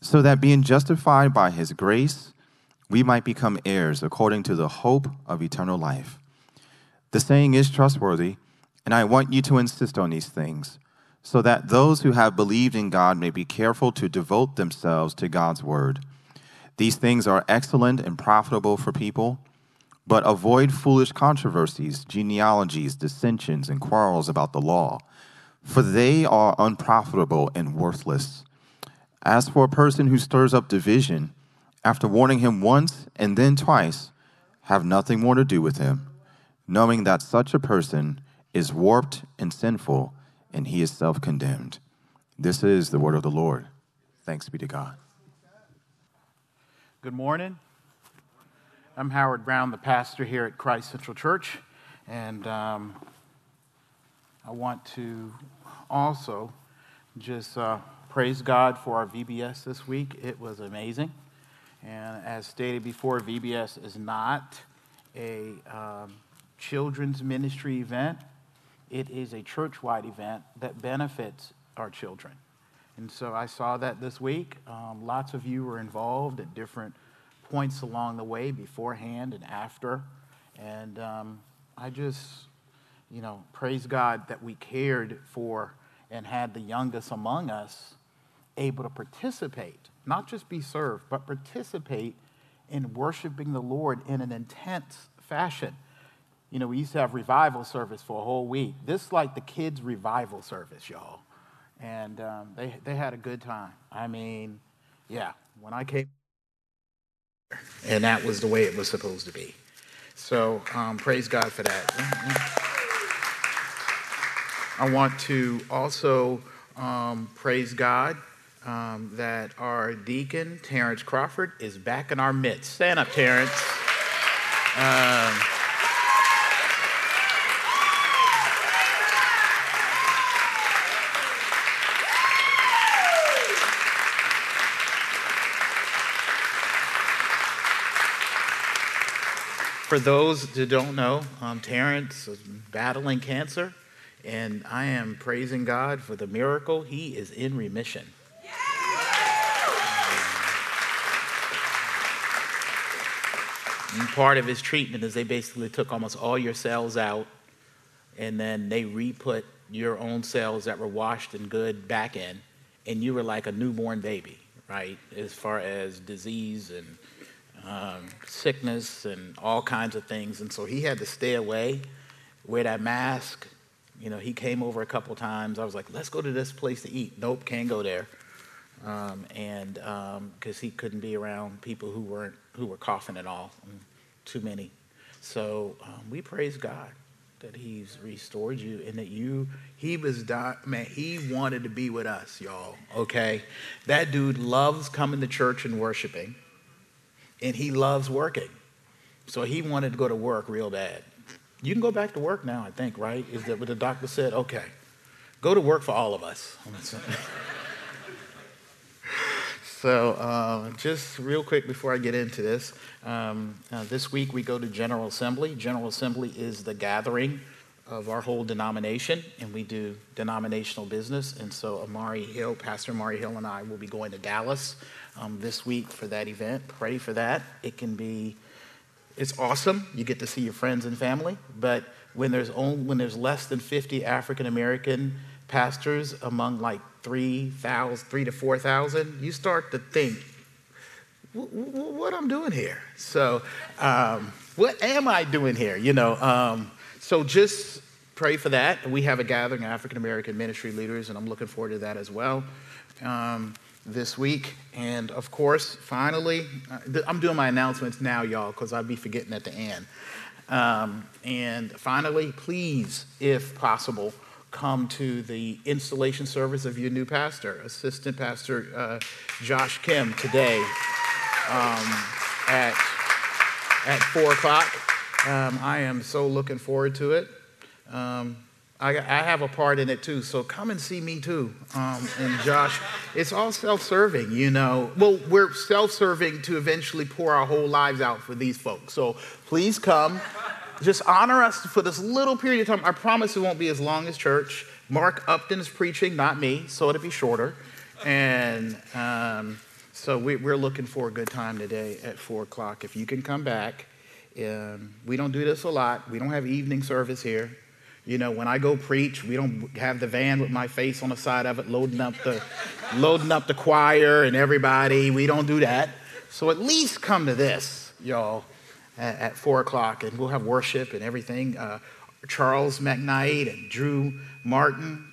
so that being justified by his grace, we might become heirs according to the hope of eternal life. The saying is trustworthy, and I want you to insist on these things, so that those who have believed in God may be careful to devote themselves to God's word. These things are excellent and profitable for people, but avoid foolish controversies, genealogies, dissensions, and quarrels about the law, for they are unprofitable and worthless. As for a person who stirs up division, after warning him once and then twice, have nothing more to do with him, knowing that such a person is warped and sinful, and he is self condemned. This is the word of the Lord. Thanks be to God. Good morning. I'm Howard Brown, the pastor here at Christ Central Church, and um, I want to also just uh, praise God for our VBS this week. It was amazing. And as stated before, VBS is not a um, children's ministry event, it is a church wide event that benefits our children. And so I saw that this week. Um, lots of you were involved at different points along the way, beforehand and after. And um, I just, you know, praise God that we cared for and had the youngest among us able to participate, not just be served, but participate in worshiping the Lord in an intense fashion. You know, we used to have revival service for a whole week. This is like the kids' revival service, y'all. And um, they, they had a good time. I mean, yeah, when I came, and that was the way it was supposed to be. So um, praise God for that. I want to also um, praise God um, that our deacon, Terrence Crawford, is back in our midst. Stand up, Terrence. Um, for those that don't know, um, Terrence is battling cancer, and I am praising God for the miracle. He is in remission. And part of his treatment is they basically took almost all your cells out, and then they re-put your own cells that were washed and good back in, and you were like a newborn baby, right? As far as disease and um, sickness and all kinds of things. And so he had to stay away, wear that mask. You know, he came over a couple times. I was like, let's go to this place to eat. Nope, can't go there. Um, and because um, he couldn't be around people who weren't who were coughing at all, too many. So um, we praise God that He's restored you and that you He was di- man He wanted to be with us, y'all. Okay, that dude loves coming to church and worshiping and he loves working. So he wanted to go to work real bad. You can go back to work now, I think, right? Is that what the doctor said? Okay. Go to work for all of us. So, uh, just real quick before I get into this, um, uh, this week we go to General Assembly. General Assembly is the gathering of our whole denomination, and we do denominational business. And so, Amari Hill, Pastor Amari Hill, and I will be going to Dallas um, this week for that event. Pray for that. It can be, it's awesome. You get to see your friends and family. But when there's only, when there's less than 50 African American pastors among like 3,000, 3 to 4,000, you start to think, what I'm doing here? So, um, what am I doing here? You know, um, so just pray for that. We have a gathering of African American ministry leaders, and I'm looking forward to that as well. Um, this week. And of course, finally, uh, I'm doing my announcements now, y'all, because I'll be forgetting at the end. Um, and finally, please, if possible, come to the installation service of your new pastor, Assistant Pastor uh, Josh Kim, today um, at, at 4 o'clock. Um, I am so looking forward to it. Um, I, I, have a part in it too, so come and see me too. Um, and Josh, it's all self serving, you know. Well, we're self serving to eventually pour our whole lives out for these folks. So please come. Just honor us for this little period of time. I promise it won't be as long as church. Mark Upton is preaching, not me, so it'll be shorter. And um, so we, are looking for a good time today at 4 o'clock. If you can come back, um, we don't do this a lot. We don't have evening service here. You know, when I go preach, we don't have the van with my face on the side of it, loading up the, loading up the choir and everybody. We don't do that. So at least come to this, y'all at, at four o'clock, and we'll have worship and everything. Uh, Charles McKnight and Drew Martin,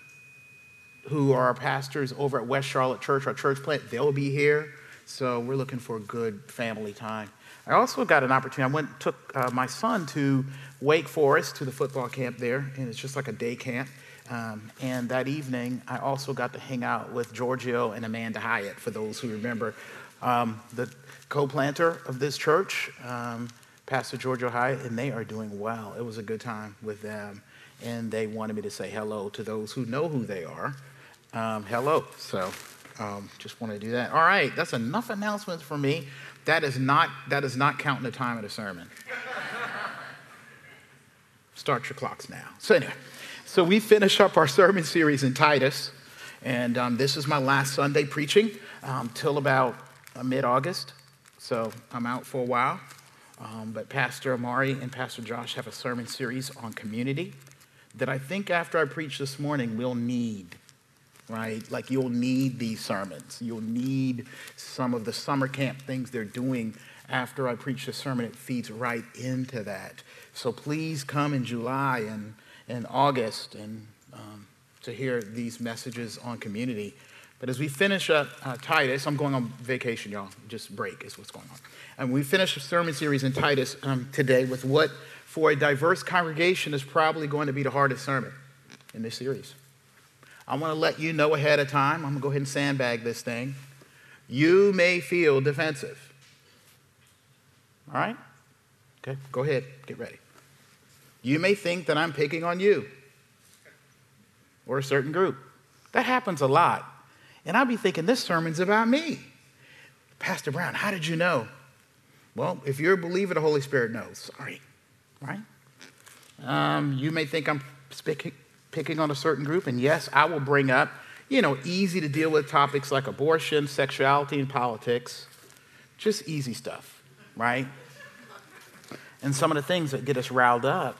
who are our pastors over at West Charlotte Church, our church plant, they'll be here. So we're looking for a good family time. I also got an opportunity. I went took uh, my son to Wake Forest to the football camp there, and it's just like a day camp. Um, and that evening, I also got to hang out with Giorgio and Amanda Hyatt, for those who remember um, the co-planter of this church. Um, Pastor Giorgio Hyatt, and they are doing well. It was a good time with them, and they wanted me to say hello to those who know who they are. Um, hello. So um, just want to do that. All right, that's enough announcements for me. That is not that is not counting the time of the sermon. Start your clocks now. So anyway, so we finish up our sermon series in Titus, and um, this is my last Sunday preaching um, till about uh, mid-August. So I'm out for a while. Um, but Pastor Amari and Pastor Josh have a sermon series on community that I think after I preach this morning, we'll need, right? Like you'll need these sermons. You'll need some of the summer camp things they're doing after I preach the sermon. It feeds right into that. So please come in July and, and August and um, to hear these messages on community. But as we finish up uh, Titus, I'm going on vacation, y'all. Just break is what's going on. And we finished a sermon series in Titus um, today with what, for a diverse congregation, is probably going to be the hardest sermon in this series. I want to let you know ahead of time. I'm going to go ahead and sandbag this thing. You may feel defensive. All right? Okay, go ahead. Get ready. You may think that I'm picking on you or a certain group. That happens a lot. And I'll be thinking, this sermon's about me. Pastor Brown, how did you know? Well, if you're a believer, the Holy Spirit knows. Sorry, right? Um, you may think I'm picking on a certain group, and yes, I will bring up, you know, easy to deal with topics like abortion, sexuality, and politics. Just easy stuff, right? And some of the things that get us riled up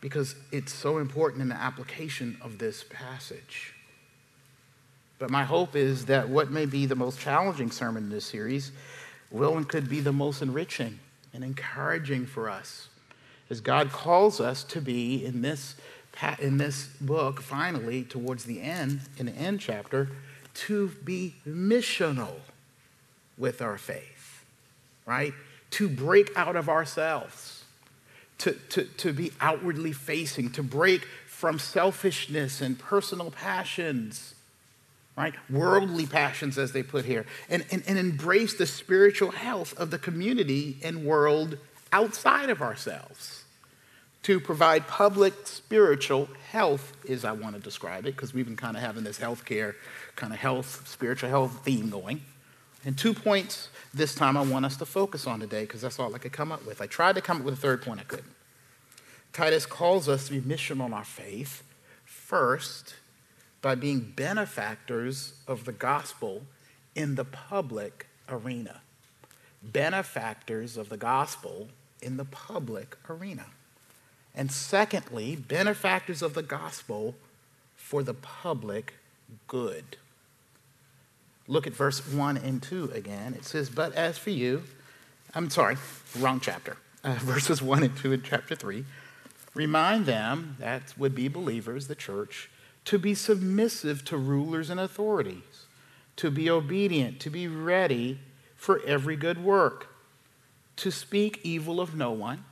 because it's so important in the application of this passage. But my hope is that what may be the most challenging sermon in this series will and could be the most enriching and encouraging for us as God calls us to be in this, in this book, finally, towards the end, in the end chapter, to be missional with our faith, right? To break out of ourselves, to, to, to be outwardly facing, to break from selfishness and personal passions right? Worldly passions, as they put here, and, and, and embrace the spiritual health of the community and world outside of ourselves. To provide public spiritual health, is I want to describe it, because we've been kind of having this healthcare, kind of health, spiritual health theme going. And two points this time I want us to focus on today, because that's all I could come up with. I tried to come up with a third point, I couldn't. Titus calls us to be missional on our faith. First, by being benefactors of the gospel in the public arena. Benefactors of the gospel in the public arena. And secondly, benefactors of the gospel for the public good. Look at verse 1 and 2 again. It says, But as for you, I'm sorry, wrong chapter. Uh, verses 1 and 2 in chapter 3. Remind them, that would be believers, the church, to be submissive to rulers and authorities, to be obedient, to be ready for every good work, to speak evil of no one,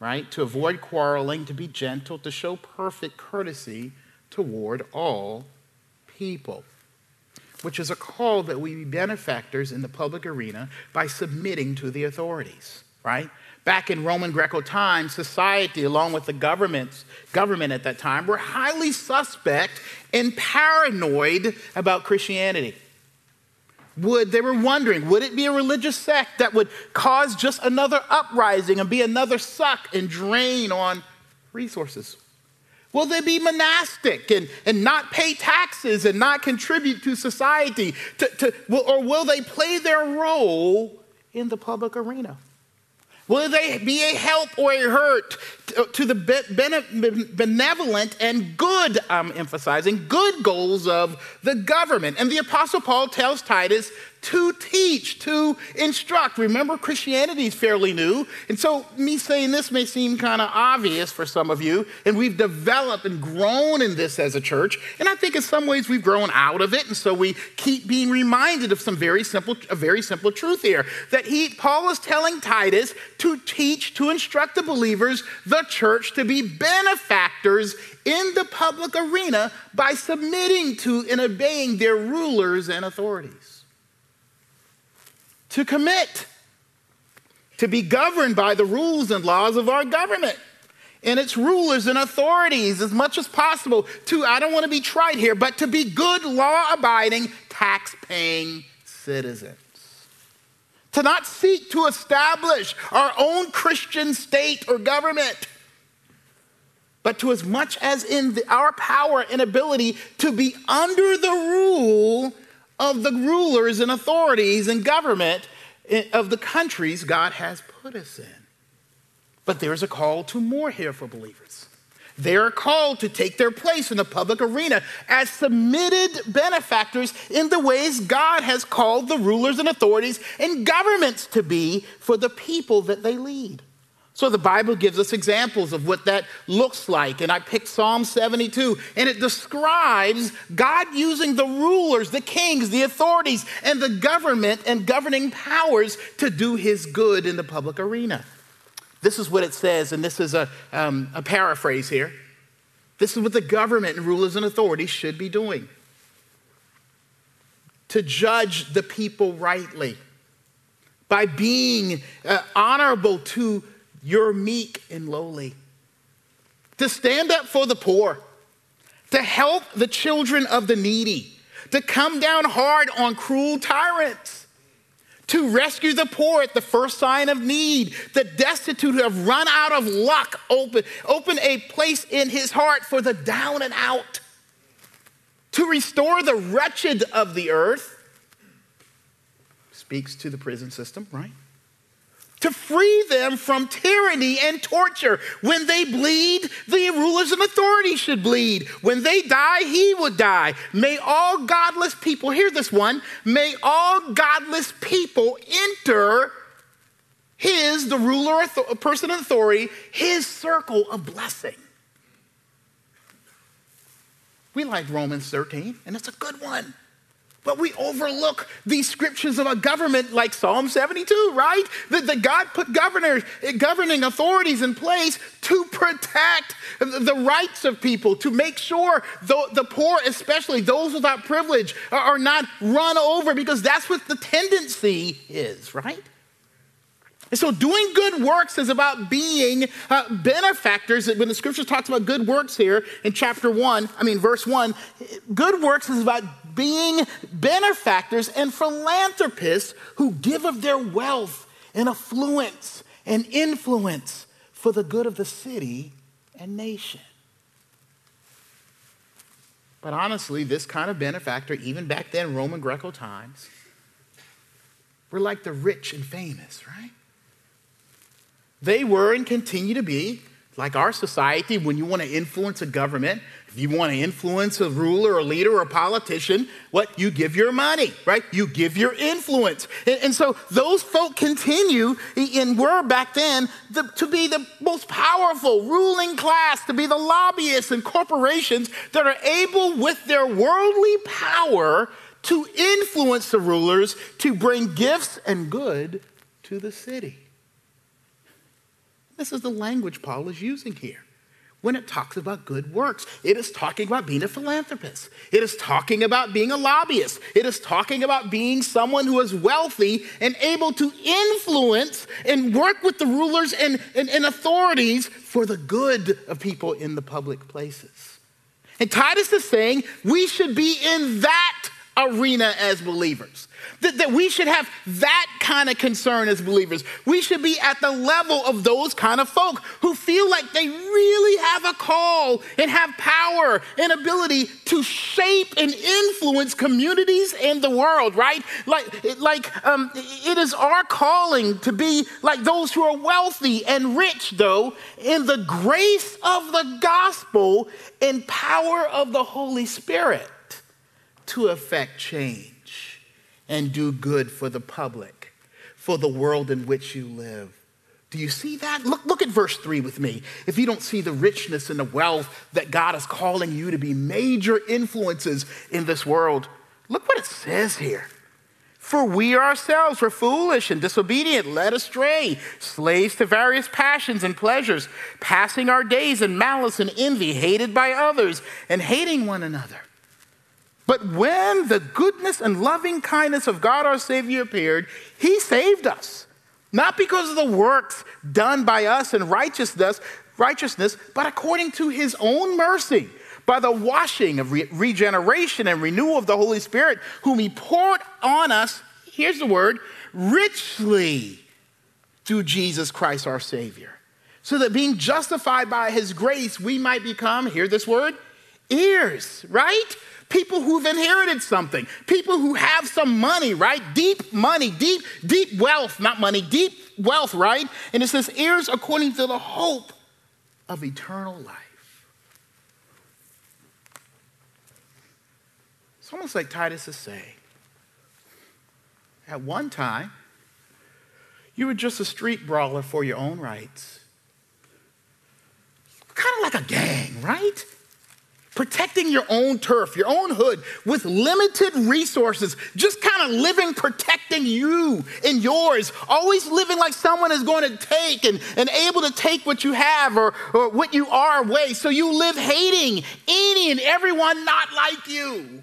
right? To avoid quarreling, to be gentle, to show perfect courtesy toward all people, which is a call that we be benefactors in the public arena by submitting to the authorities, right? Back in Roman Greco times, society, along with the governments, government at that time, were highly suspect and paranoid about Christianity. Would they were wondering, would it be a religious sect that would cause just another uprising and be another suck and drain on resources? Will they be monastic and, and not pay taxes and not contribute to society? To, to, or will they play their role in the public arena? Will they be a help or a hurt uh, to the benevolent and good, I'm emphasizing, good goals of the government? And the Apostle Paul tells Titus to teach, to instruct. Remember, Christianity is fairly new. And so, me saying this may seem kind of obvious for some of you. And we've developed and grown in this as a church. And I think in some ways we've grown out of it. And so we keep being reminded of some very simple, a very simple truth here that he, Paul is telling Titus to teach, to instruct the believers, the church, to be benefactors in the public arena by submitting to and obeying their rulers and authorities to commit, to be governed by the rules and laws of our government and its rulers and authorities as much as possible to, I don't want to be trite here, but to be good, law abiding, tax paying citizens. To not seek to establish our own Christian state or government, but to as much as in the, our power and ability to be under the rule of the rulers and authorities and government eh, of the countries God has put us in. But there's a call to more here for believers. They are called to take their place in the public arena as submitted benefactors in the ways God has called the rulers and authorities and governments to be for the people that they lead. So the Bible gives us examples of what that looks like. And I picked Psalm 72, and it describes God using the rulers, the kings, the authorities, and the government and governing powers to do his good in the public arena. This is what it says, and this is a, um, a paraphrase here. This is what the government and rulers and authorities should be doing to judge the people rightly by being uh, honorable to you're meek and lowly. To stand up for the poor, to help the children of the needy, to come down hard on cruel tyrants, to rescue the poor at the first sign of need, the destitute who have run out of luck, open, open a place in his heart for the down and out, to restore the wretched of the earth. Speaks to the prison system, right? To free them from tyranny and torture. When they bleed, the rulers and authorities should bleed. When they die, he would die. May all godless people, hear this one, may all godless people enter his, the ruler, person authority, his circle of blessing. We like Romans 13, and it's a good one. But we overlook these scriptures of a government like Psalm 72, right? That, God put governors, governing authorities in place to protect the rights of people, to make sure the, the poor, especially those without privilege, are, are not run over because that's what the tendency is, right? And so, doing good works is about being uh, benefactors. When the scripture talks about good works here in chapter 1, I mean, verse 1, good works is about being benefactors and philanthropists who give of their wealth and affluence and influence for the good of the city and nation. But honestly, this kind of benefactor, even back then, Roman Greco times, were like the rich and famous, right? They were and continue to be, like our society, when you want to influence a government, if you want to influence a ruler, a leader, or a politician, what? You give your money, right? You give your influence. And, and so those folk continue, and were back then, the, to be the most powerful ruling class, to be the lobbyists and corporations that are able, with their worldly power, to influence the rulers to bring gifts and good to the city. This is the language Paul is using here. when it talks about good works. It is talking about being a philanthropist. It is talking about being a lobbyist. It is talking about being someone who is wealthy and able to influence and work with the rulers and, and, and authorities for the good of people in the public places. And Titus is saying we should be in that arena as believers. That, that we should have that kind of concern as believers. We should be at the level of those kind of folk who feel like they really have a call and have power and ability to shape and influence communities and the world, right? Like, like um, it is our calling to be like those who are wealthy and rich, though, in the grace of the gospel and power of the Holy Spirit to effect change and do good for the public, for the world in which you live. Do you see that? Look, look at verse 3 with me. If you don't see the richness and the wealth that God is calling you to be major influences in this world, look what it says here. For we ourselves were foolish and disobedient, led astray, slaves to various passions and pleasures, passing our days in malice and envy, hated by others, and hating one another. But when the goodness and loving kindness of God our Savior appeared, He saved us. Not because of the works done by us in righteousness, righteousness, but according to His own mercy, by the washing of re- regeneration and renewal of the Holy Spirit, whom He poured on us, here's the word, richly through Jesus Christ our Savior. So that being justified by His grace, we might become, hear this word, heirs, right? People who've inherited something, people who have some money, right? Deep money, deep, deep wealth, not money, deep wealth, right? And it says, heirs according to the hope of eternal life. It's almost like Titus is saying, at one time, you were just a street brawler for your own rights. Kind of like a gang, right? Protecting your own turf, your own hood with limited resources, just kind of living protecting you and yours, always living like someone is going to take and, and able to take what you have or, or what you are away. So you live hating any and everyone not like you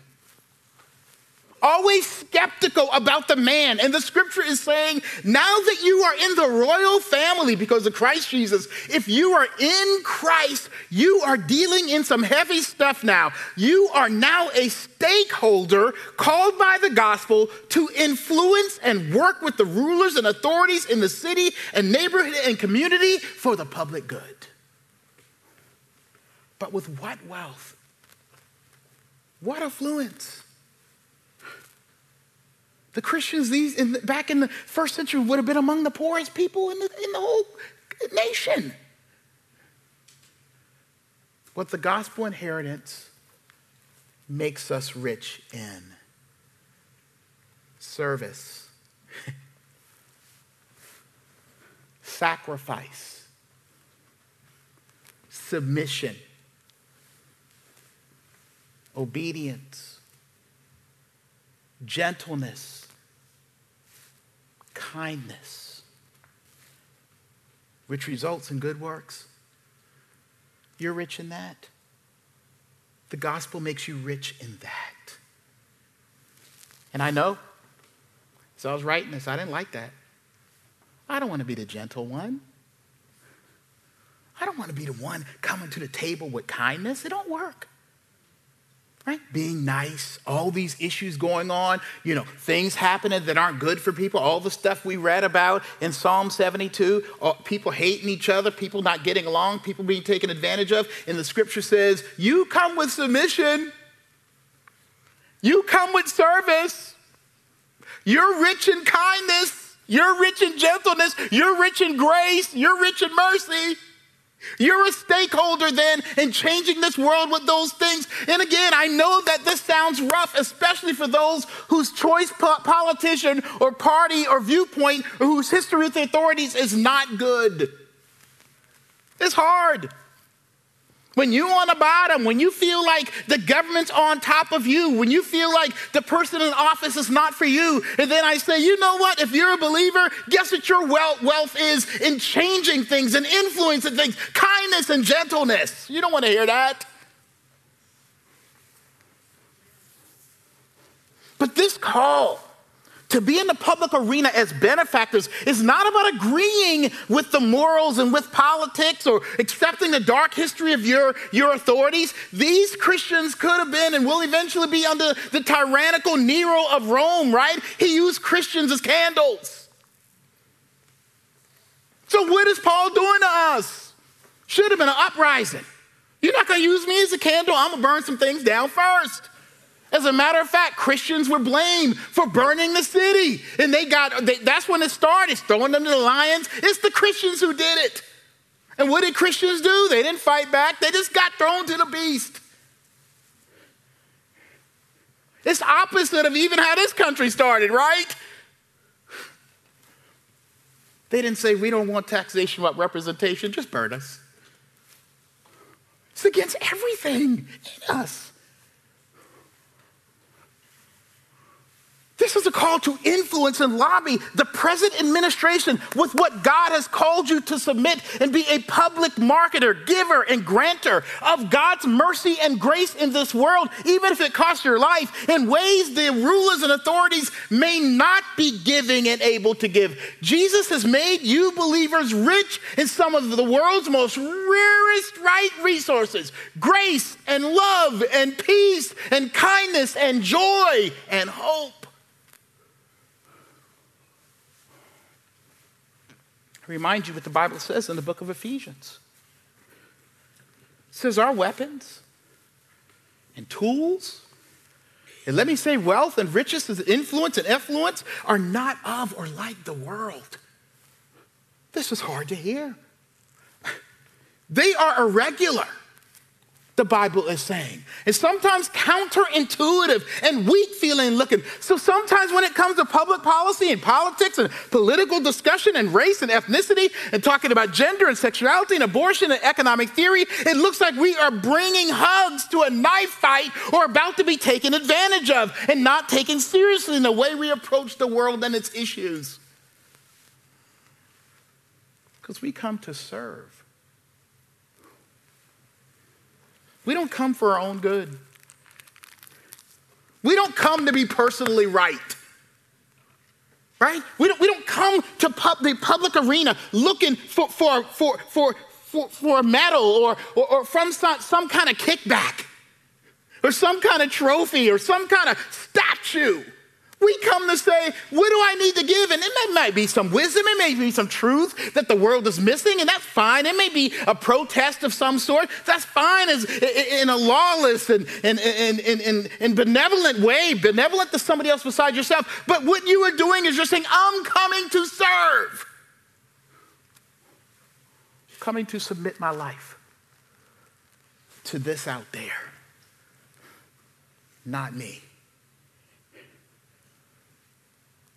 always skeptical about the man. And the scripture is saying, now that you are in the royal family because of Christ Jesus, if you are in Christ, you are dealing in some heavy stuff now. You are now a stakeholder called by the gospel to influence and work with the rulers and authorities in the city and neighborhood and community for the public good. But with what wealth? What affluence? The Christians these in the, back in the first century would have been among the poorest people in the, in the whole nation. What the gospel inheritance makes us rich in. Service, sacrifice, submission, obedience, gentleness kindness, which results in good works. You're rich in that. The gospel makes you rich in that. And I know, as I was writing this, I didn't like that. I don't want to be the gentle one. I don't want to be the one coming to the table with kindness. It don't work right? Being nice, all these issues going on, you know, things happening that aren't good for people, all the stuff we read about in Psalm 72, uh, people hating each other, people not getting along, people being taken advantage of. And the scripture says, You come with submission, you come with service, you're rich in kindness, you're rich in gentleness, you're rich in grace, you're rich in mercy. You're a stakeholder then in changing this world with those things. And again, I know that this sounds rough, especially for those whose choice po- politician or party or viewpoint or whose history with the authorities is not good. It's hard. When you on the bottom, when you feel like the government's on top of you, when you feel like the person in office is not for you, and then I say, you know what? If you're a believer, guess what your wealth is in changing things and influencing things, kindness and gentleness. You don't want to hear that. But this call to be in the public arena as benefactors is not about agreeing with the morals and with politics or accepting the dark history of your, your authorities. These Christians could have been and will eventually be under the tyrannical Nero of Rome, right? He used Christians as candles. So, what is Paul doing to us? Should have been an uprising. You're not going to use me as a candle. I'm going to burn some things down first. As a matter of fact, Christians were blamed for burning the city. And they got, they, that's when it started, throwing them to the lions. It's the Christians who did it. And what did Christians do? They didn't fight back, they just got thrown to the beast. It's opposite of even how this country started, right? They didn't say, we don't want taxation without representation, just burn us. It's against everything in us. This is a call to influence and lobby the present administration with what God has called you to submit and be a public marketer, giver, and grantor of God's mercy and grace in this world, even if it costs your life, in ways the rulers and authorities may not be giving and able to give. Jesus has made you believers rich in some of the world's most rarest right resources grace and love and peace and kindness and joy and hope. Remind you what the Bible says in the book of Ephesians. It says our weapons and tools, and let me say wealth and riches and influence and effluence are not of or like the world. This is hard to hear. They are irregular the Bible is saying. It's sometimes counterintuitive and weak feeling looking. So sometimes when it comes to public policy and politics and political discussion and race and ethnicity and talking about gender and sexuality and abortion and economic theory, it looks like we are bringing hugs to a knife fight or about to be taken advantage of and not taken seriously in the way we approach the world and its issues. Because we come to serve. We don't come for our own good. We don't come to be personally right. Right? We don't, we don't come to pub, the public arena looking for, for, for, for, for, for a medal or, or, or from some, some kind of kickback or some kind of trophy or some kind of statue. We come to say, what do I need to give? And it might be some wisdom, it may be some truth that the world is missing, and that's fine. It may be a protest of some sort. That's fine as in a lawless and, and, and, and, and benevolent way, benevolent to somebody else beside yourself. But what you are doing is you're saying, I'm coming to serve. Coming to submit my life to this out there. Not me.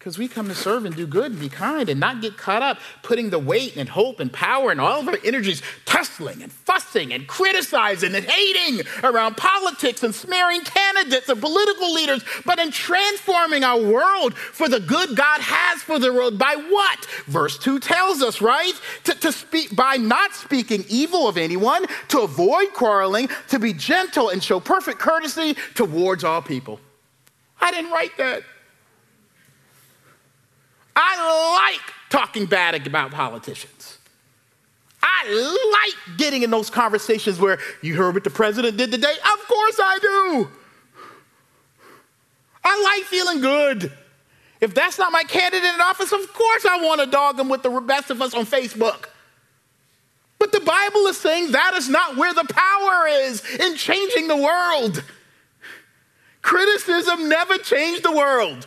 Because we come to serve and do good and be kind and not get caught up putting the weight and hope and power and all of our energies tussling and fussing and criticizing and hating around politics and smearing candidates and political leaders, but in transforming our world for the good God has for the world by what? Verse 2 tells us, right? To, to speak by not speaking evil of anyone, to avoid quarreling, to be gentle and show perfect courtesy towards all people. I didn't write that. I like talking bad about politicians. I like getting in those conversations where you heard what the president did today. Of course I do. I like feeling good. If that's not my candidate in office, of course I want to dog him with the best of us on Facebook. But the Bible is saying that is not where the power is in changing the world. Criticism never changed the world.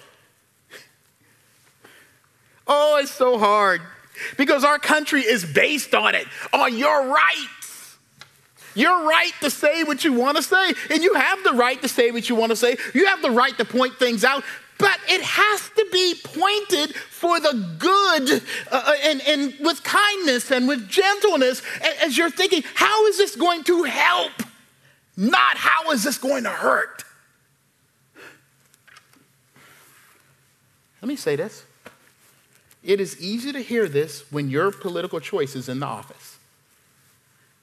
Oh, it's so hard because our country is based on it, on your rights. Your right to say what you want to say, and you have the right to say what you want to say. You have the right to point things out. but it has to be pointed for the good uh, uh, and, and with kindness and with gentleness as you're thinking, how is this going to help? Not how is this going to hurt? Let me say this. It is easy to hear this when your political choice is in the office.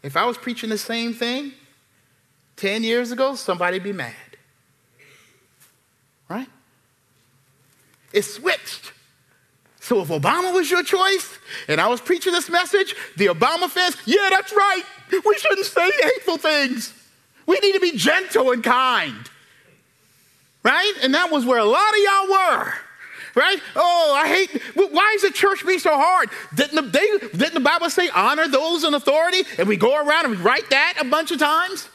If I was preaching the same thing 10 years ago, somebody'd be mad. Right? It switched. So if Obama was your choice and I was preaching this message, the Obama fans, yeah, that's right. We shouldn't say hateful things. We need to be gentle and kind. Right? And that was where a lot of y'all were right? Oh, I hate. Why is the church be so hard? Didn't the, they, didn't the Bible say honor those in authority? And we go around and we write that a bunch of times.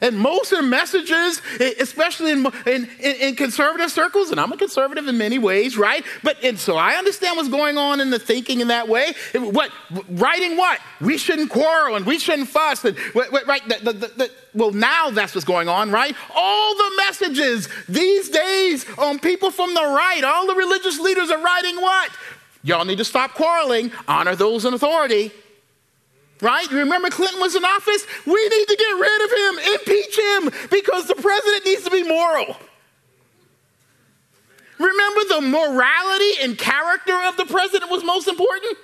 And most of the messages, especially in, in, in, conservative circles, and I'm a conservative in many ways, right? But and so I understand what's going on in the thinking in that way. What writing? What we shouldn't quarrel and we shouldn't fuss and right? The, the, the, well, now that's what's going on, right? All the messages these days on people from the right, all the religious leaders are writing what? Y'all need to stop quarreling, honor those in authority right? You remember Clinton was in office? We need to get rid of him, impeach him, because the president needs to be moral. Remember the morality and character of the president was most important?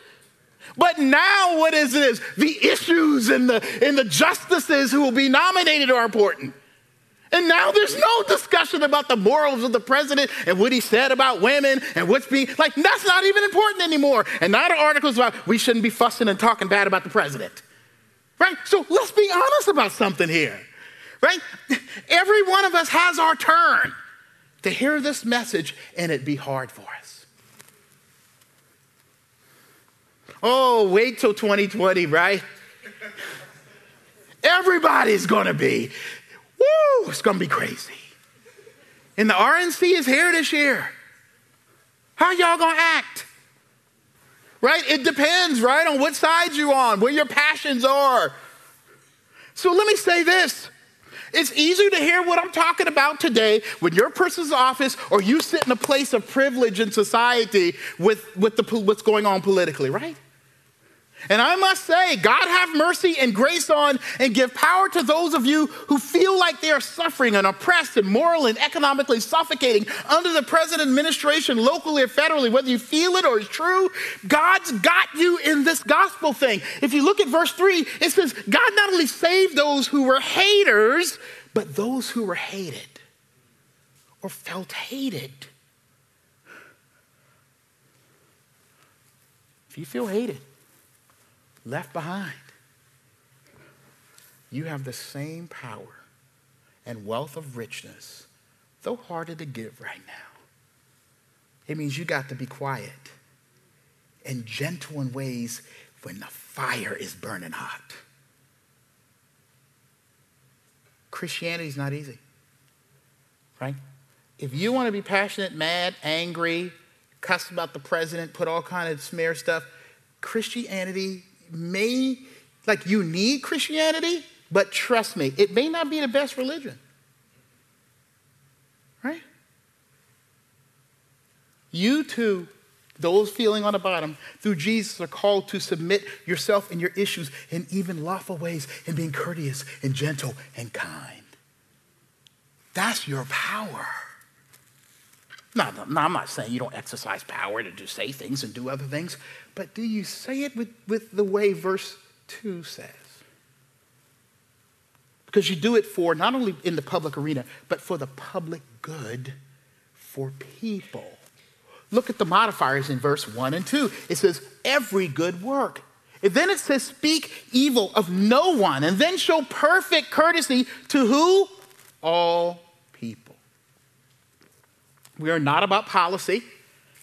But now what is this? The issues and the, and the justices who will be nominated are important. And now there's no discussion about the morals of the president and what he said about women and what's being like, that's not even important anymore. And now the articles about we shouldn't be fussing and talking bad about the president. Right? So let's be honest about something here. Right? Every one of us has our turn to hear this message and it be hard for us. Oh, wait till 2020, right? Everybody's gonna be Woo, it's going to be crazy. And the RNC is here this year. How y'all going to act? Right? It depends, right, on what side you're on, where your passions are. So let me say this. It's easy to hear what I'm talking about today when your person's office or you sit in a place of privilege in society with, with the, what's going on politically, right? And I must say, God have mercy and grace on and give power to those of you who feel like they are suffering and oppressed and moral and economically suffocating under the present administration, locally or federally, whether you feel it or it's true. God's got you in this gospel thing. If you look at verse 3, it says, God not only saved those who were haters, but those who were hated or felt hated. If you feel hated, left behind. You have the same power and wealth of richness, though harder to give right now. It means you got to be quiet and gentle in ways when the fire is burning hot. Christianity is not easy, right? If you want to be passionate, mad, angry, cuss about the president, put all kind of smear stuff, Christianity may, like, you need Christianity, but trust me, it may not be the best religion. Right? You too, those feeling on the bottom, through Jesus are called to submit yourself and your issues in even lawful ways and being courteous and gentle and kind. That's your power. No, no, I'm not saying you don't exercise power to do, say things and do other things, but do you say it with, with the way verse 2 says? Because you do it for not only in the public arena, but for the public good for people. Look at the modifiers in verse 1 and 2. It says, every good work. And then it says, speak evil of no one, and then show perfect courtesy to who? All we are not about policy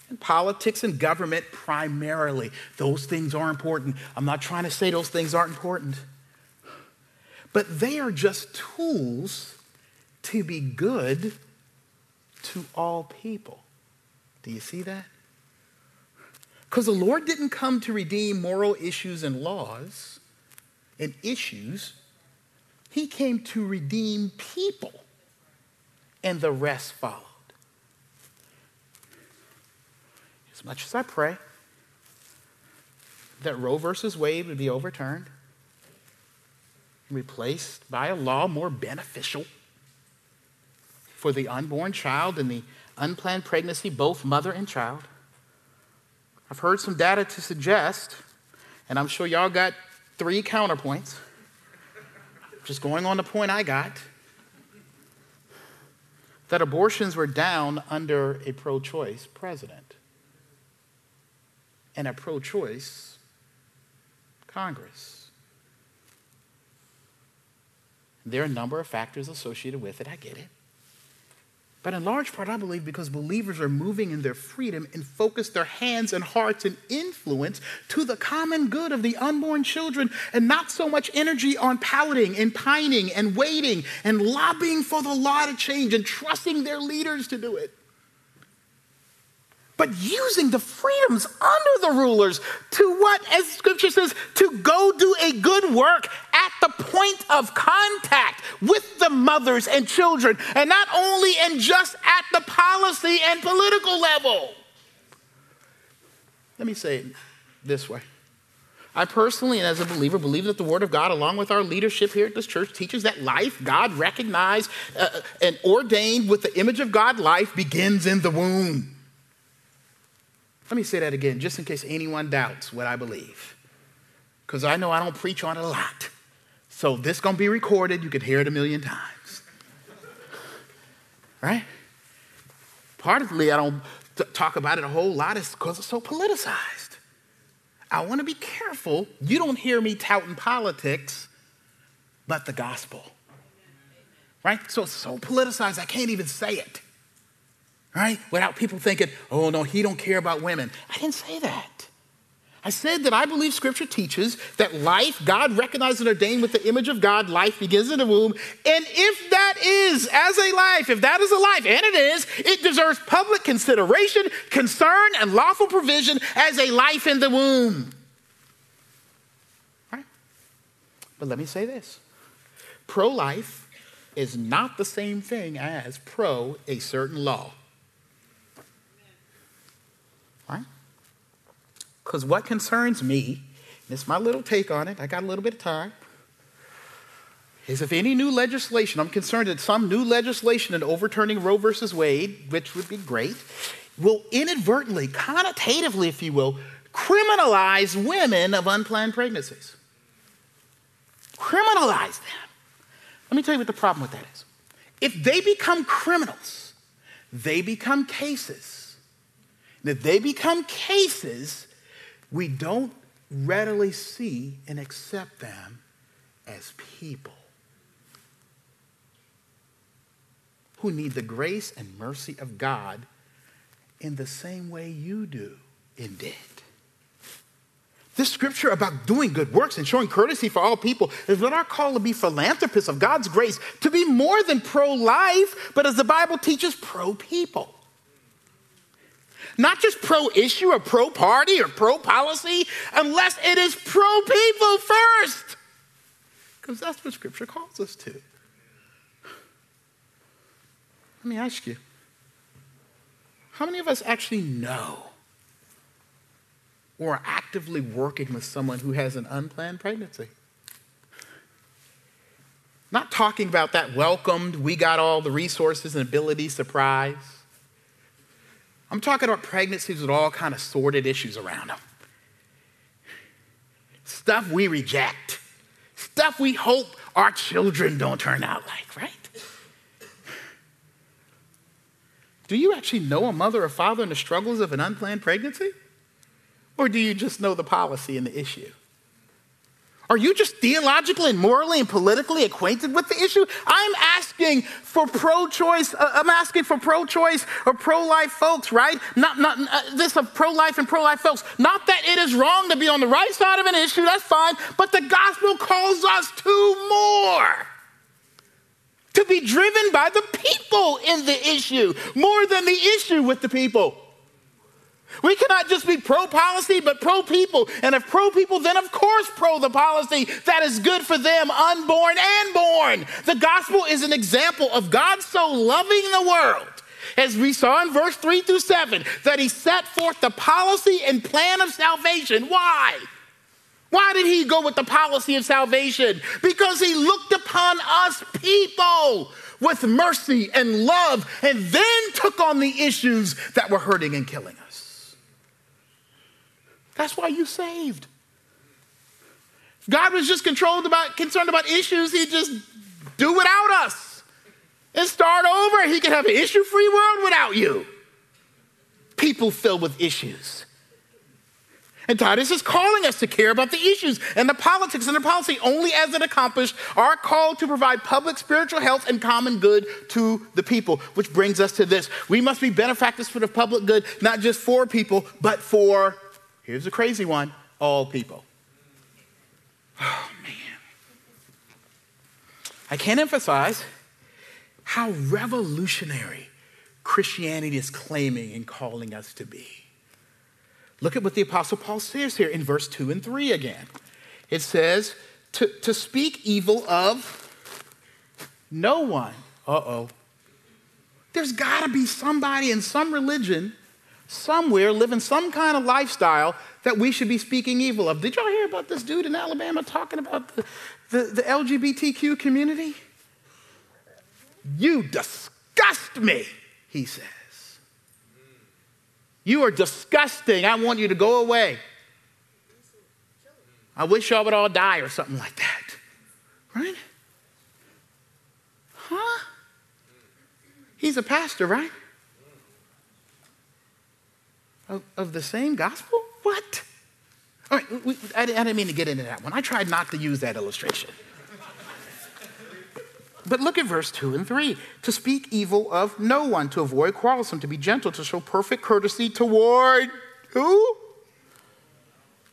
and politics and government primarily. Those things are important. I'm not trying to say those things aren't important, but they are just tools to be good to all people. Do you see that? Because the Lord didn't come to redeem moral issues and laws and issues, He came to redeem people, and the rest followed. As much as I pray that Roe versus Wade would be overturned and replaced by a law more beneficial for the unborn child and the unplanned pregnancy, both mother and child. I've heard some data to suggest, and I'm sure y'all got three counterpoints. Just going on the point I got, that abortions were down under a pro choice president and a pro choice Congress. There are a number of factors associated with it, I get it. But in large part, I believe because believers are moving in their freedom and focus their hands and hearts and influence to the common good of the unborn children and not so much energy on pouting and pining and waiting and lobbying for the law to change and trusting their leaders to do it but using the freedoms under the rulers to what, as scripture says, to go do a good work at the point of contact with the mothers and children, and not only and just at the policy and political level. Let me say it this way. I personally, and as a believer, believe that the Word of God, along with our leadership here at this church, teaches that life, God recognized uh, and ordained with the image of God life, begins in the womb. Let me say that again, just in case anyone doubts what I believe. Because I know I don't preach on it a lot. So this going to be recorded. You could hear it a million times. right? Partly I don't t- talk about it a whole lot is because it's so politicized. I want to be careful. You don't hear me touting politics, but the gospel. Right? So it's so politicized, I can't even say it right? Without people thinking, oh no, he don't care about women. I didn't say that. I said that I believe scripture teaches that life, God recognized and ordained with the image of God, life begins in the womb. And if that is as a life, if that is a life, and it is, it deserves public consideration, concern, and lawful provision as a life in the womb. Right? But let me say this pro life is not the same thing as pro a certain law. Because what concerns me, and it's my little take on it, I got a little bit of time, is if any new legislation, I'm concerned that some new legislation in overturning Roe versus Wade, which would be great, will inadvertently, connotatively, if you will, criminalize women of unplanned pregnancies. Criminalize them. Let me tell you what the problem with that is. If they become criminals, they become cases If they become cases we don't readily see and accept them as people who need the grace and mercy of God in the same way you do and did. This scripture about doing good works and showing courtesy for all people is what our call to be philanthropists of God's grace, to be more than pro life, but as the Bible teaches, pro people. Not just pro issue or pro party or pro policy, unless it is pro people first. Because that's what Scripture calls us to. Let me ask you how many of us actually know or are actively working with someone who has an unplanned pregnancy? Not talking about that welcomed, we got all the resources and abilities surprise. I'm talking about pregnancies with all kind of sordid issues around them. Stuff we reject. Stuff we hope our children don't turn out like, right? Do you actually know a mother or father in the struggles of an unplanned pregnancy? Or do you just know the policy and the issue? Are you just theologically and morally and politically acquainted with the issue? I'm asking for pro choice, uh, I'm asking for pro choice or pro life folks, right? Not, not uh, this of pro life and pro life folks. Not that it is wrong to be on the right side of an issue, that's fine, but the gospel calls us to more. To be driven by the people in the issue more than the issue with the people. We cannot just be pro policy, but pro people. And if pro people, then of course pro the policy that is good for them, unborn and born. The gospel is an example of God so loving the world as we saw in verse 3 through 7, that he set forth the policy and plan of salvation. Why? Why did he go with the policy of salvation? Because he looked upon us people with mercy and love and then took on the issues that were hurting and killing us. That's why you saved. If God was just controlled about concerned about issues, he'd just do without us and start over. He could have an issue-free world without you. People filled with issues. And Titus is calling us to care about the issues and the politics and the policy only as it accomplished our call to provide public spiritual health and common good to the people, which brings us to this. We must be benefactors for the public good, not just for people, but for, here's a crazy one, all people. Oh, man. I can't emphasize how revolutionary Christianity is claiming and calling us to be. Look at what the Apostle Paul says here in verse 2 and 3 again. It says, to, to speak evil of no one. Uh oh. There's got to be somebody in some religion, somewhere, living some kind of lifestyle that we should be speaking evil of. Did y'all hear about this dude in Alabama talking about the, the, the LGBTQ community? You disgust me, he says. You are disgusting. I want you to go away. I wish y'all would all die or something like that. Right? Huh? He's a pastor, right? Of, of the same gospel? What? All right, we, I, I didn't mean to get into that one. I tried not to use that illustration. But look at verse 2 and 3. To speak evil of no one, to avoid quarrelsome, to be gentle, to show perfect courtesy toward who?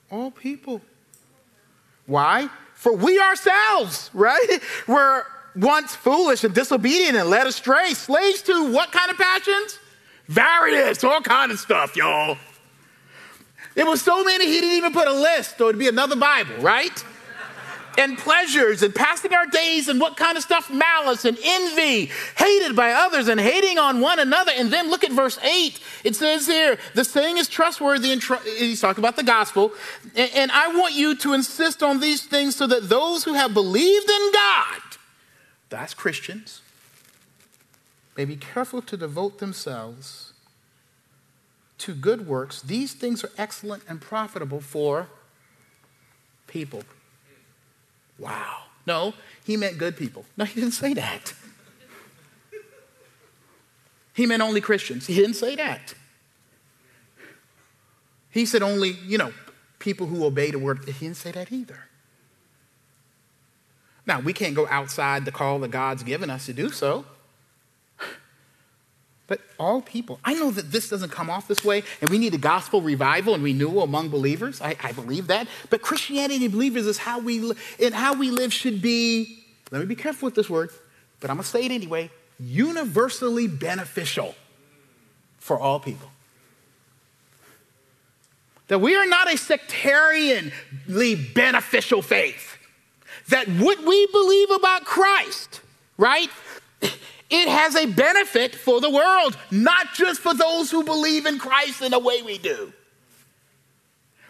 All people. Why? For we ourselves, right? Were once foolish and disobedient and led astray, slaves to what kind of passions? Various, all kind of stuff, y'all. There was so many he didn't even put a list, or it'd be another Bible, right? and pleasures and passing our days and what kind of stuff? Malice and envy, hated by others and hating on one another. And then look at verse 8. It says here, the saying is trustworthy. And tr- he's talking about the gospel. And, and I want you to insist on these things so that those who have believed in God, that's Christians, may be careful to devote themselves to good works. These things are excellent and profitable for people. Wow. No, he meant good people. No, he didn't say that. He meant only Christians. He didn't say that. He said only, you know, people who obey the word. He didn't say that either. Now, we can't go outside the call that God's given us to do so. But all people, I know that this doesn't come off this way, and we need a gospel revival and renewal among believers. I, I believe that. But Christianity believers is how we and how we live should be. Let me be careful with this word, but I'm gonna say it anyway. Universally beneficial for all people. That we are not a sectarianly beneficial faith. That what we believe about Christ, right? It has a benefit for the world, not just for those who believe in Christ in the way we do.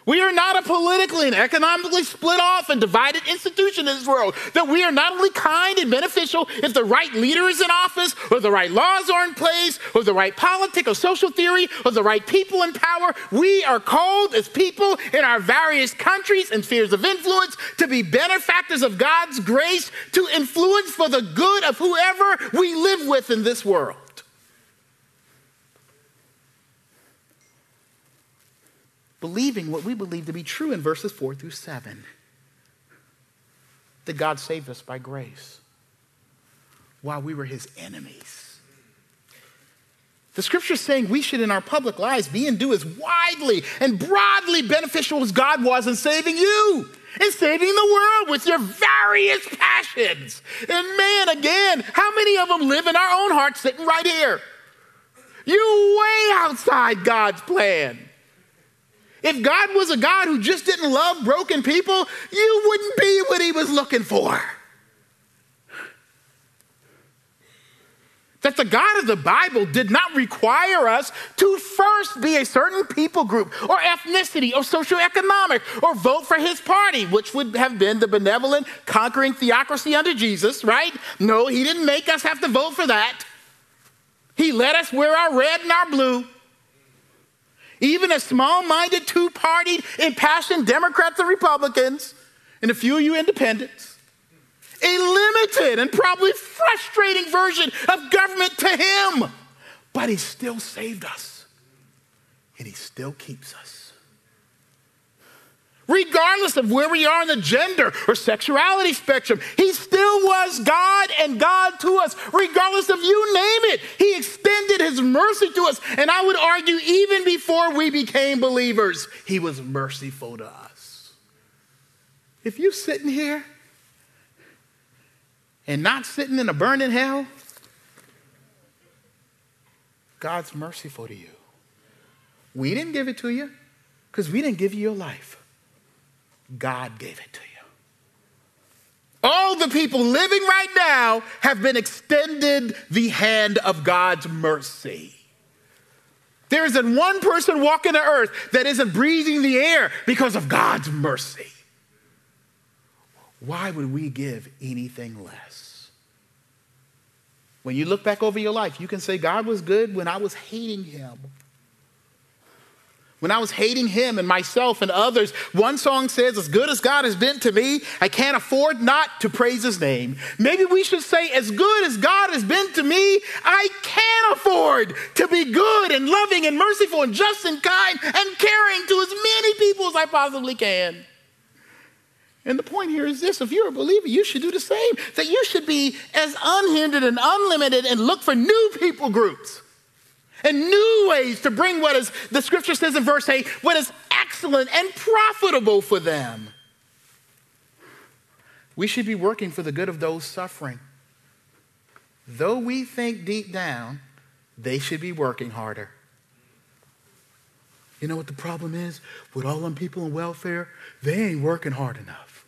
We are not a politically and economically split off and divided institution in this world. That we are not only kind and beneficial if the right leader is in office, or the right laws are in place, or the right politic or social theory, or the right people in power. We are called as people in our various countries and spheres of influence to be benefactors of God's grace, to influence for the good of whoever we live with in this world. Believing what we believe to be true in verses 4 through 7 that God saved us by grace while we were his enemies. The scripture is saying we should, in our public lives, be and do as widely and broadly beneficial as God was in saving you and saving the world with your various passions. And man, again, how many of them live in our own hearts sitting right here? You way outside God's plan. If God was a God who just didn't love broken people, you wouldn't be what he was looking for. that the God of the Bible did not require us to first be a certain people group or ethnicity or socioeconomic or vote for his party, which would have been the benevolent, conquering theocracy under Jesus, right? No, he didn't make us have to vote for that. He let us wear our red and our blue. Even a small minded, two partied, impassioned Democrats and Republicans, and a few of you independents a limited and probably frustrating version of government to him. But he still saved us, and he still keeps us. Regardless of where we are in the gender or sexuality spectrum, he still was God and God to us. Regardless of you name it, he extended his mercy to us. And I would argue, even before we became believers, he was merciful to us. If you're sitting here and not sitting in a burning hell, God's merciful to you. We didn't give it to you because we didn't give you your life. God gave it to you. All the people living right now have been extended the hand of God's mercy. There isn't one person walking the earth that isn't breathing the air because of God's mercy. Why would we give anything less? When you look back over your life, you can say, God was good when I was hating him. When I was hating him and myself and others, one song says, As good as God has been to me, I can't afford not to praise his name. Maybe we should say, As good as God has been to me, I can't afford to be good and loving and merciful and just and kind and caring to as many people as I possibly can. And the point here is this if you're a believer, you should do the same. That you should be as unhindered and unlimited and look for new people groups and new ways to bring what is, the scripture says in verse 8, what is excellent and profitable for them. We should be working for the good of those suffering. Though we think deep down, they should be working harder. You know what the problem is with all them people in welfare? They ain't working hard enough.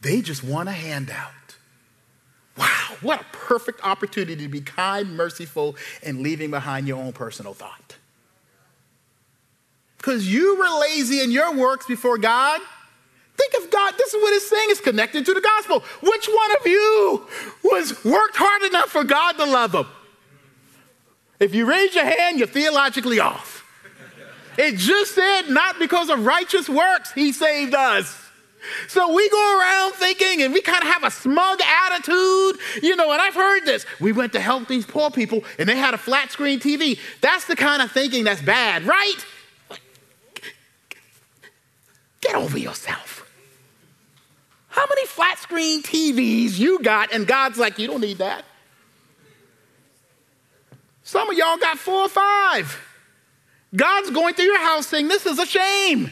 They just want a handout. Wow, what a perfect opportunity to be kind, merciful, and leaving behind your own personal thought. Because you were lazy in your works before God. Think of God, this is what it's saying, it's connected to the gospel. Which one of you was worked hard enough for God to love them? If you raise your hand, you're theologically off. It just said, not because of righteous works, he saved us. So we go around thinking and we kind of have a smug attitude, you know, and I've heard this. We went to help these poor people and they had a flat screen TV. That's the kind of thinking that's bad, right? Get over yourself. How many flat screen TVs you got and God's like, you don't need that? Some of y'all got four or five. God's going through your house saying, this is a shame.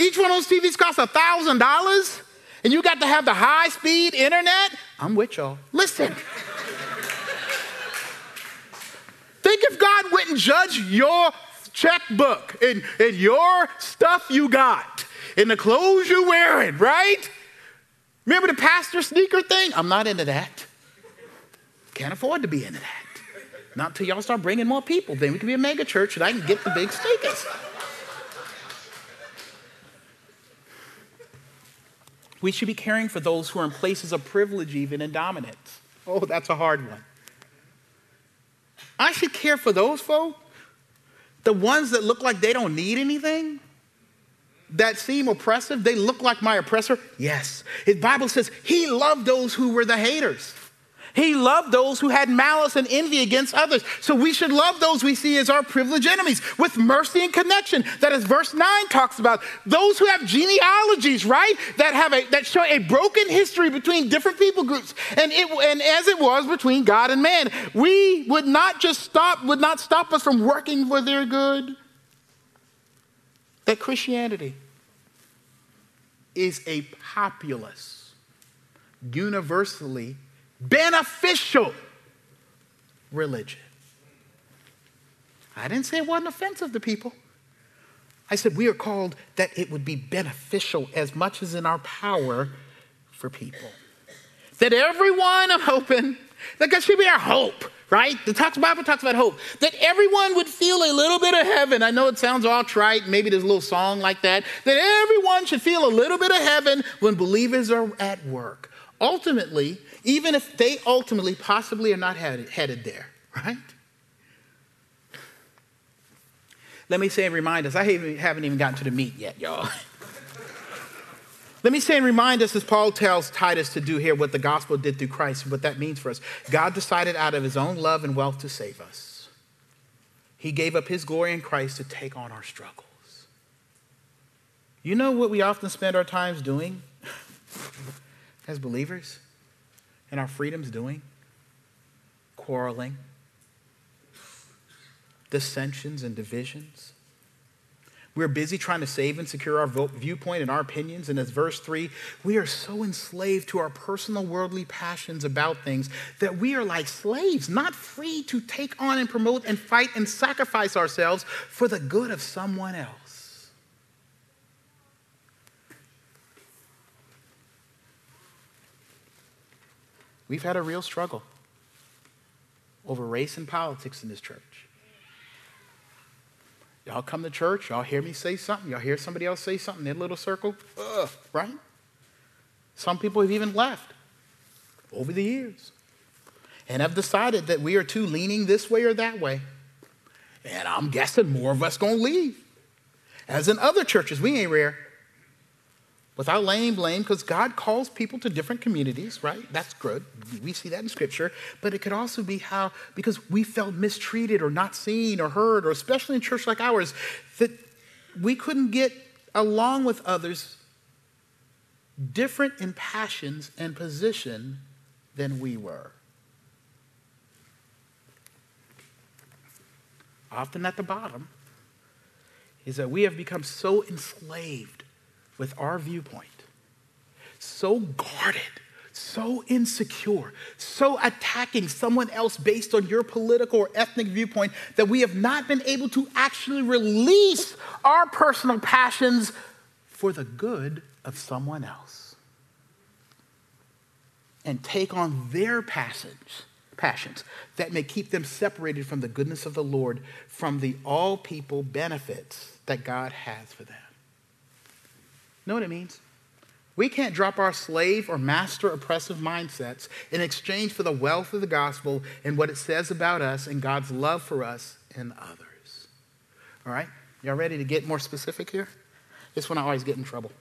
Each one of those TVs costs $1,000 and you got to have the high speed internet. I'm with y'all. Listen. Think if God wouldn't judge your checkbook and, and your stuff you got and the clothes you're wearing, right? Remember the pastor sneaker thing? I'm not into that. Can't afford to be into that. Not until y'all start bringing more people. Then we can be a mega church and I can get the big sneakers. We should be caring for those who are in places of privilege, even and dominance. Oh, that's a hard one. I should care for those folks, the ones that look like they don't need anything, that seem oppressive. They look like my oppressor. Yes. His Bible says he loved those who were the haters. He loved those who had malice and envy against others. So we should love those we see as our privileged enemies with mercy and connection. That is verse 9 talks about. Those who have genealogies, right? That have a that show a broken history between different people groups. And it and as it was between God and man. We would not just stop, would not stop us from working for their good. That Christianity is a populous, universally beneficial religion. I didn't say it wasn't offensive to people. I said we are called that it would be beneficial as much as in our power for people. That everyone, I'm hoping, That God should be our hope, right? The talks, Bible talks about hope. That everyone would feel a little bit of heaven. I know it sounds all trite. Maybe there's a little song like that. That everyone should feel a little bit of heaven when believers are at work. Ultimately, even if they ultimately possibly are not headed, headed there, right? Let me say and remind us, I haven't even gotten to the meat yet, y'all. Let me say and remind us, as Paul tells Titus to do here, what the gospel did through Christ, what that means for us. God decided out of his own love and wealth to save us. He gave up his glory in Christ to take on our struggles. You know what we often spend our times doing as believers and our freedoms doing? Quarreling, dissensions, and divisions we're busy trying to save and secure our viewpoint and our opinions. And as verse 3, we are so enslaved to our personal worldly passions about things that we are like slaves, not free to take on and promote and fight and sacrifice ourselves for the good of someone else. We've had a real struggle over race and politics in this church. Y'all come to church, y'all hear me say something, y'all hear somebody else say something in a little circle, Ugh, right? Some people have even left over the years and have decided that we are too leaning this way or that way. And I'm guessing more of us gonna leave. As in other churches, we ain't rare without laying blame, because God calls people to different communities, right? That's good. We see that in Scripture. But it could also be how, because we felt mistreated or not seen or heard, or especially in church like ours, that we couldn't get along with others different in passions and position than we were. Often at the bottom is that we have become so enslaved with our viewpoint, so guarded, so insecure, so attacking someone else based on your political or ethnic viewpoint that we have not been able to actually release our personal passions for the good of someone else and take on their passage passions that may keep them separated from the goodness of the Lord, from the all people benefits that God has for them. Know what it means? We can't drop our slave or master oppressive mindsets in exchange for the wealth of the gospel and what it says about us and God's love for us and others. All right? Y'all ready to get more specific here? This one I always get in trouble.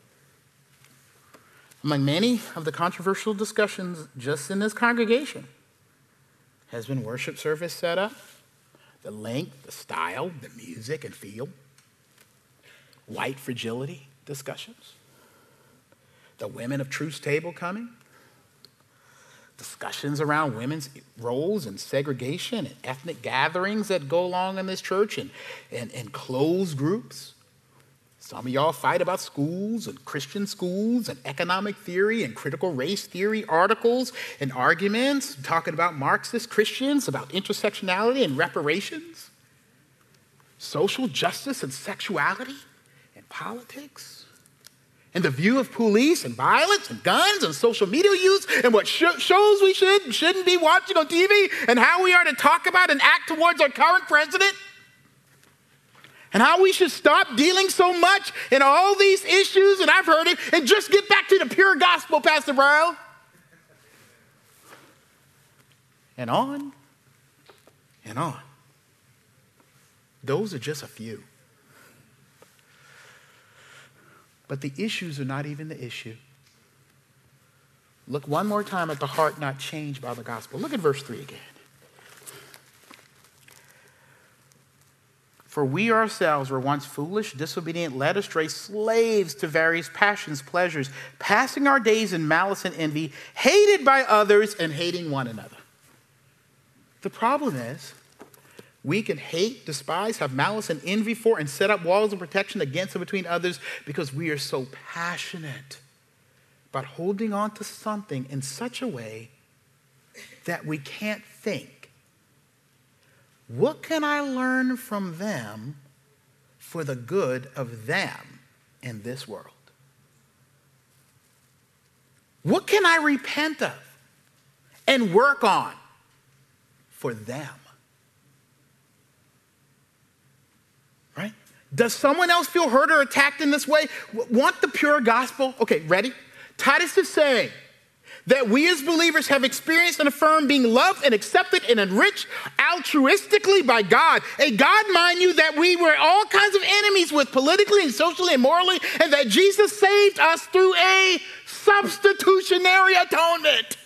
Among many of the controversial discussions just in this congregation has been worship service set up, the length, the style, the music and feel, white fragility, discussions. The Women of Truth's table coming. Discussions around women's roles and segregation and ethnic gatherings that go along in this church and, and, and closed groups. Some of y'all fight about schools and Christian schools and economic theory and critical race theory articles and arguments talking about Marxist Christians, about intersectionality and reparations, social justice and sexuality and politics and the view of police and violence and guns and social media use and what sh- shows we should and shouldn't be watching on TV and how we are to talk about and act towards our current president and how we should stop dealing so much in all these issues and I've heard it and just get back to the pure gospel, Pastor Brown. And on and on. Those are just a few. But the issues are not even the issue. Look one more time at the heart not changed by the gospel. Look at verse 3 again. For we ourselves were once foolish, disobedient, led astray, slaves to various passions, pleasures, passing our days in malice and envy, hated by others and hating one another. The problem is, we can hate, despise, have malice and envy for, and set up walls of protection against and between others because we are so passionate about holding on to something in such a way that we can't think. What can I learn from them for the good of them in this world? What can I repent of and work on for them. Right? Does someone else feel hurt or attacked in this way? Want the pure gospel? Okay, ready? Titus is saying, that we as believers have experienced and affirmed being loved and accepted and enriched altruistically by God. A God, mind you, that we were all kinds of enemies with politically and socially and morally, and that Jesus saved us through a substitutionary atonement.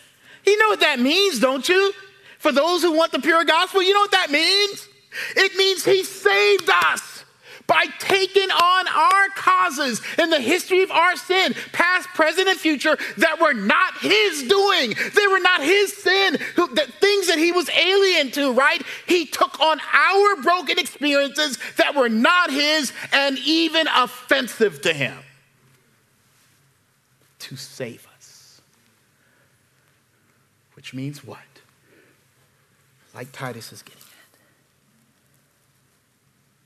You know what that means, don't you? For those who want the pure gospel, you know what that means? It means He saved us by taking on our causes in the history of our sin, past, present, and future, that were not his doing. They were not his sin, who, the things that he was alien to, right? He took on our broken experiences that were not his and even offensive to him to save us. Which means what? Like Titus is getting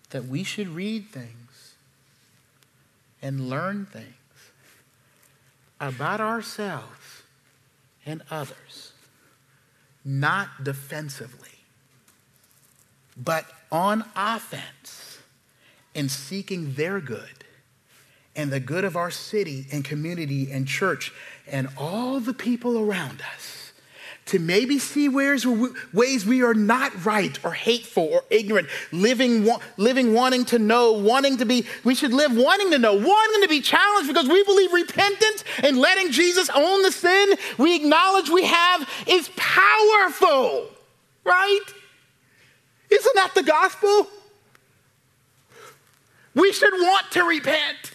that we should read things and learn things about ourselves and others, not defensively, but on offense in seeking their good and the good of our city and community and church and all the people around us to maybe see ways, ways we are not right or hateful or ignorant, living, living wanting to know, wanting to be, we should live wanting to know, wanting to be challenged because we believe repentance and letting Jesus own the sin we acknowledge we have is powerful, right? Isn't that the gospel? We should want to repent.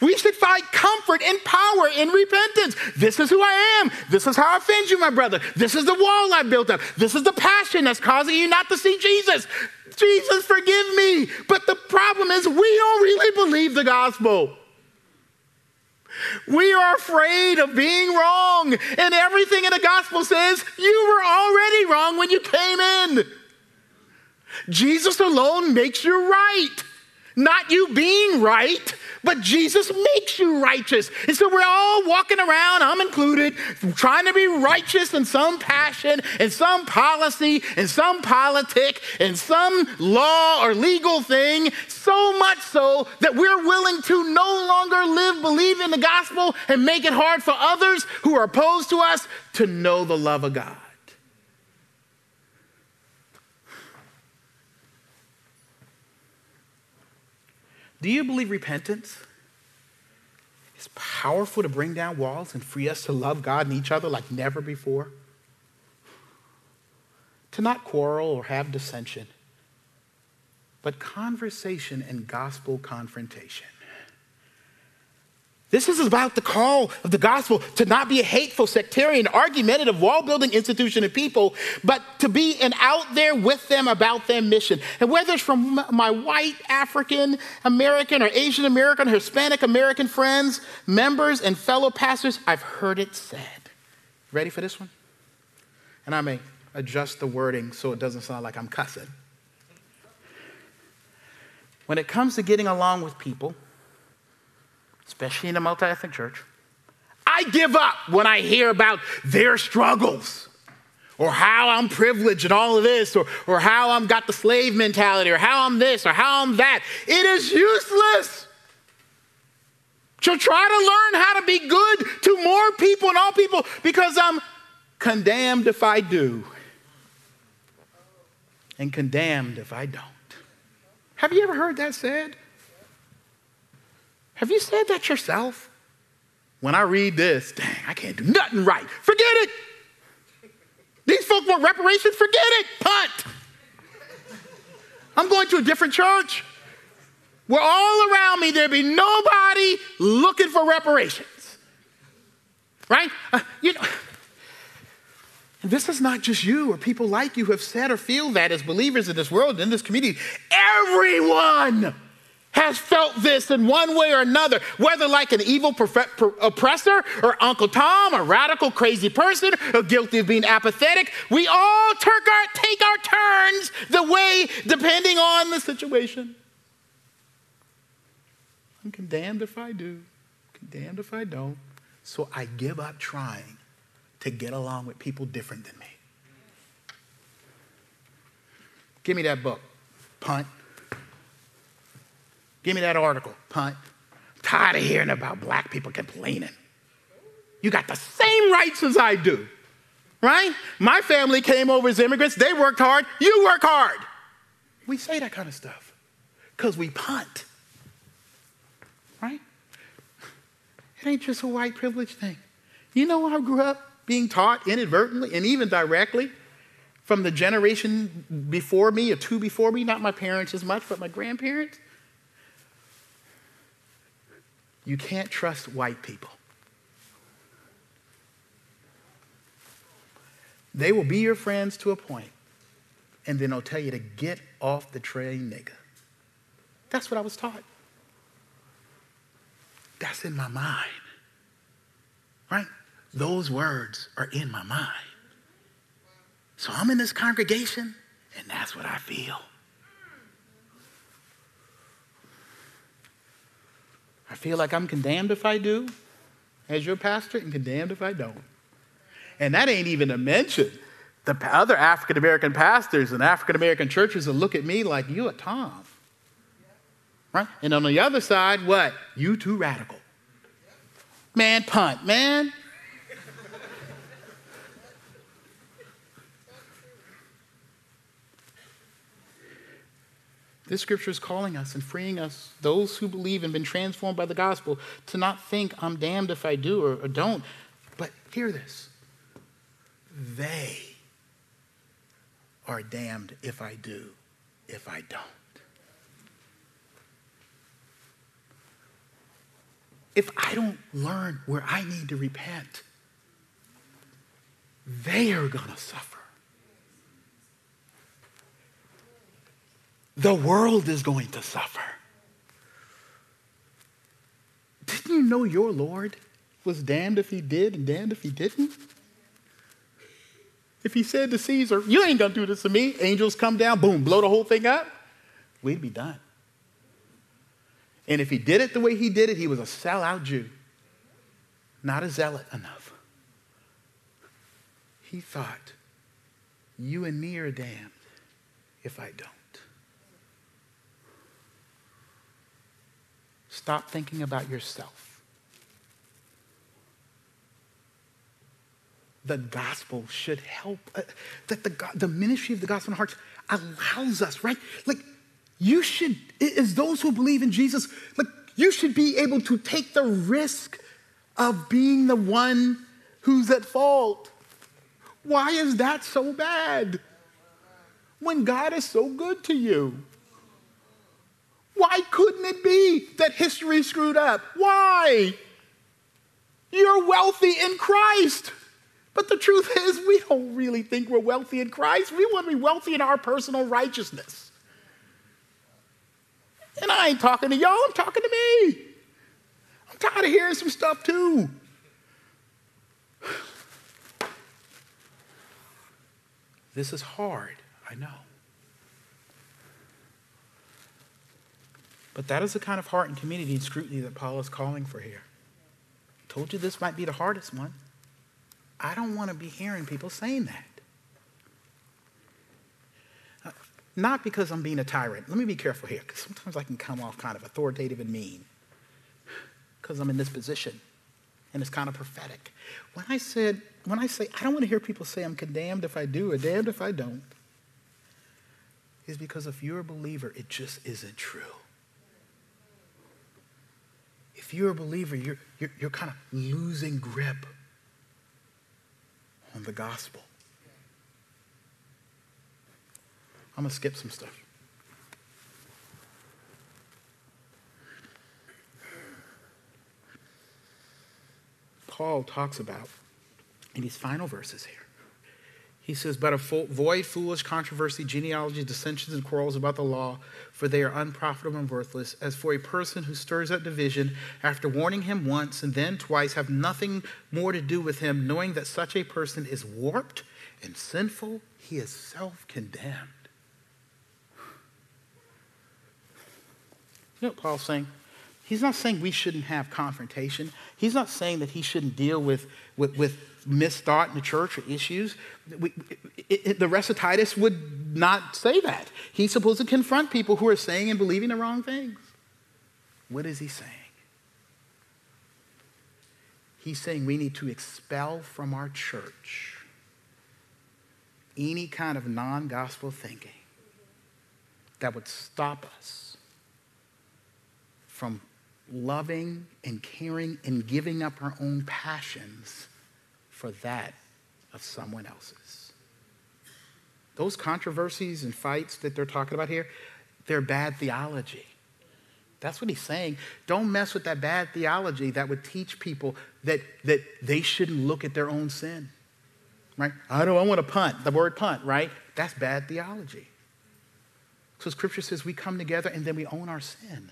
We should find comfort and power in repentance. This is who I am. This is how I offend you, my brother. This is the wall I built up. This is the passion that's causing you not to see Jesus. Jesus, forgive me. But the problem is, we don't really believe the gospel. We are afraid of being wrong. And everything in the gospel says you were already wrong when you came in. Jesus alone makes you right, not you being right. But Jesus makes you righteous. And so we're all walking around, I'm included, trying to be righteous in some passion, in some policy, in some politic, in some law or legal thing, so much so that we're willing to no longer live, believe in the gospel, and make it hard for others who are opposed to us to know the love of God. Do you believe repentance is powerful to bring down walls and free us to love God and each other like never before? To not quarrel or have dissension, but conversation and gospel confrontation. This is about the call of the gospel to not be a hateful, sectarian, argumentative, wall building institution of people, but to be an out there with them about their mission. And whether it's from my white, African American, or Asian American, Hispanic American friends, members, and fellow pastors, I've heard it said. Ready for this one? And I may adjust the wording so it doesn't sound like I'm cussing. When it comes to getting along with people, especially in a multi ethnic church. I give up when I hear about their struggles or how I'm privileged and all of this, or, or how I'm got the slave mentality, or how I'm this, or how I'm that. It is useless. To try to learn how to be good to more people and all people because I'm condemned if I do, and condemned if I don't. Have you ever heard that said? Have you said that yourself? When I read this, dang, I can't do nothing right. Forget it. These folks want reparations, forget it. Punt. I'm going to a different church where all around me there be nobody looking for reparations. Right? Uh, you know, this is not just you or people like you who have said or feel that as believers in this world, in this community. Everyone has felt this in one way or another, whether like an evil oppressor or Uncle Tom, a radical crazy person, or guilty of being apathetic. We all take our turns the way depending on the situation. I'm condemned if I do, condemned if I don't. So I give up trying to get along with people different than me. Give me that book. Punt. Give me that article. Punt. I'm tired of hearing about black people complaining. You got the same rights as I do, right? My family came over as immigrants. They worked hard. You work hard. We say that kind of stuff because we punt, right? It ain't just a white privilege thing. You know, I grew up being taught inadvertently and even directly from the generation before me or two before me, not my parents as much, but my grandparents. You can't trust white people. They will be your friends to a point, and then they'll tell you to get off the train, nigga. That's what I was taught. That's in my mind. Right? Those words are in my mind. So I'm in this congregation, and that's what I feel. I feel like I'm condemned if I do, as your pastor, and condemned if I don't. And that ain't even to mention the other African American pastors and African American churches will look at me like, you a Tom. Right? And on the other side, what? You too radical. Man, punt, man. This scripture is calling us and freeing us, those who believe and been transformed by the gospel, to not think I'm damned if I do or, or don't. But hear this they are damned if I do, if I don't. If I don't learn where I need to repent, they are going to suffer. The world is going to suffer. Didn't you know your Lord was damned if he did and damned if he didn't? If he said to Caesar, You ain't gonna do this to me, angels come down, boom, blow the whole thing up, we'd be done. And if he did it the way he did it, he was a sellout Jew, not a zealot enough. He thought, You and me are damned if I don't. Stop thinking about yourself. The gospel should help. Uh, that the, the ministry of the gospel in hearts allows us, right? Like, you should, as those who believe in Jesus, like, you should be able to take the risk of being the one who's at fault. Why is that so bad? When God is so good to you. Why couldn't it be that history screwed up? Why? You're wealthy in Christ. But the truth is, we don't really think we're wealthy in Christ. We want to be wealthy in our personal righteousness. And I ain't talking to y'all, I'm talking to me. I'm tired of hearing some stuff too. This is hard, I know. But that is the kind of heart and community and scrutiny that Paul is calling for here. I told you this might be the hardest one. I don't want to be hearing people saying that. Uh, not because I'm being a tyrant. Let me be careful here, because sometimes I can come off kind of authoritative and mean because I'm in this position and it's kind of prophetic. When I said, when I say, I don't want to hear people say I'm condemned if I do or damned if I don't, is because if you're a believer, it just isn't true if you're a believer, you're, you're, you're kind of losing grip on the gospel. I'm going to skip some stuff. Paul talks about in his final verses here he says, But avoid foolish controversy, genealogy, dissensions, and quarrels about the law, for they are unprofitable and worthless. As for a person who stirs up division, after warning him once and then twice, have nothing more to do with him, knowing that such a person is warped and sinful, he is self condemned. You know what Paul's saying? He's not saying we shouldn't have confrontation. He's not saying that he shouldn't deal with, with, with misthought in the church or issues. We, it, it, the rest of Titus would not say that. He's supposed to confront people who are saying and believing the wrong things. What is he saying? He's saying we need to expel from our church any kind of non gospel thinking that would stop us from loving and caring and giving up our own passions for that of someone else's. Those controversies and fights that they're talking about here, they're bad theology. That's what he's saying. Don't mess with that bad theology that would teach people that, that they shouldn't look at their own sin. Right? I don't I want to punt, the word punt, right? That's bad theology. So scripture says we come together and then we own our sin.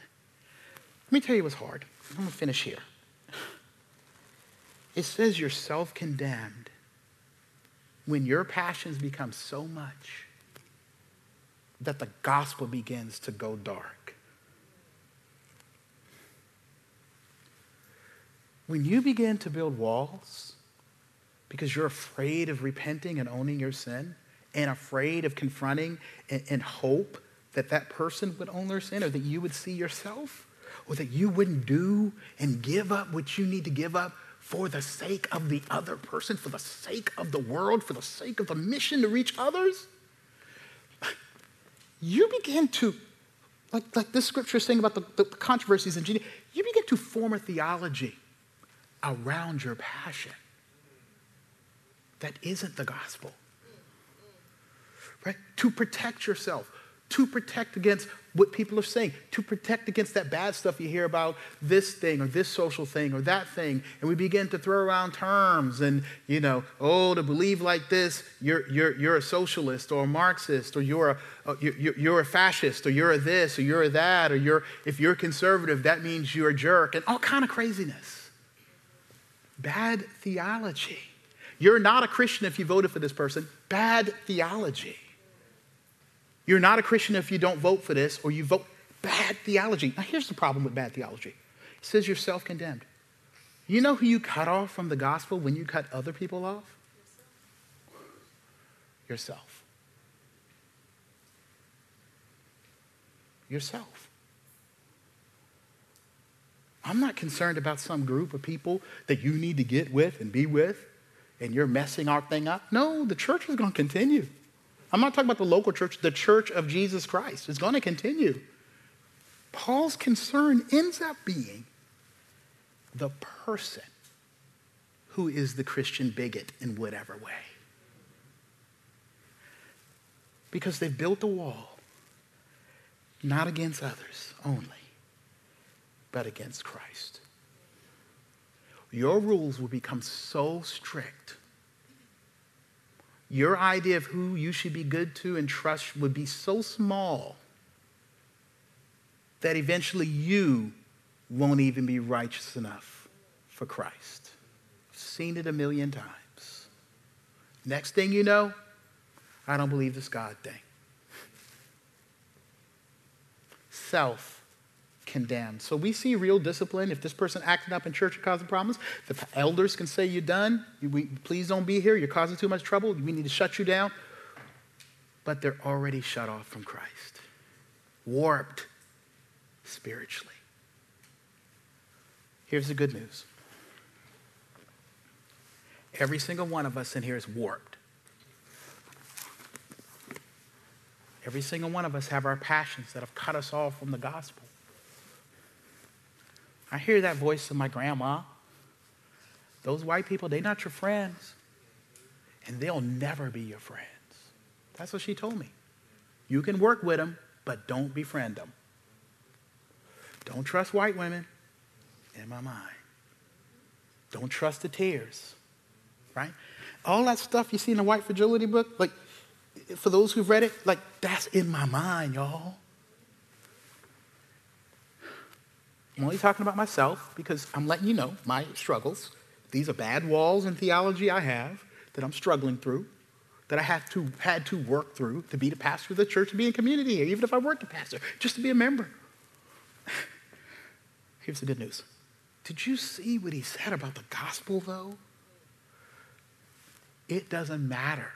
Let me tell you what's hard. I'm going to finish here. It says you're self condemned when your passions become so much that the gospel begins to go dark. When you begin to build walls because you're afraid of repenting and owning your sin and afraid of confronting and, and hope that that person would own their sin or that you would see yourself or that you wouldn't do and give up what you need to give up for the sake of the other person, for the sake of the world, for the sake of the mission to reach others, you begin to, like, like this scripture is saying about the, the controversies in Judea, you begin to form a theology around your passion that isn't the gospel. Right? To protect yourself, to protect against what people are saying, to protect against that bad stuff you hear about this thing or this social thing or that thing. And we begin to throw around terms and, you know, oh, to believe like this, you're, you're, you're a socialist or a Marxist or you're a, uh, you're, you're a fascist or you're a this or you're a that or you're, if you're conservative, that means you're a jerk and all kind of craziness. Bad theology. You're not a Christian if you voted for this person. Bad theology. You're not a Christian if you don't vote for this or you vote bad theology. Now, here's the problem with bad theology it says you're self condemned. You know who you cut off from the gospel when you cut other people off? Yourself. Yourself. I'm not concerned about some group of people that you need to get with and be with, and you're messing our thing up. No, the church is going to continue. I'm not talking about the local church, the church of Jesus Christ is going to continue. Paul's concern ends up being the person who is the Christian bigot in whatever way. Because they've built a wall, not against others only, but against Christ. Your rules will become so strict your idea of who you should be good to and trust would be so small that eventually you won't even be righteous enough for Christ. I've seen it a million times. Next thing you know, I don't believe this God thing. Self condemned. So we see real discipline. If this person acting up in church and causing problems, the elders can say, You're done. We, please don't be here. You're causing too much trouble. We need to shut you down. But they're already shut off from Christ, warped spiritually. Here's the good news every single one of us in here is warped. Every single one of us have our passions that have cut us off from the gospel. I hear that voice of my grandma. Those white people, they're not your friends. And they'll never be your friends. That's what she told me. You can work with them, but don't befriend them. Don't trust white women, in my mind. Don't trust the tears, right? All that stuff you see in the white fragility book, like, for those who've read it, like, that's in my mind, y'all. I'm only talking about myself because I'm letting you know my struggles. These are bad walls in theology I have that I'm struggling through, that I have to, had to work through to be the pastor of the church, to be in community here, even if I weren't the pastor, just to be a member. Here's the good news. Did you see what he said about the gospel, though? It doesn't matter